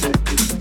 connected.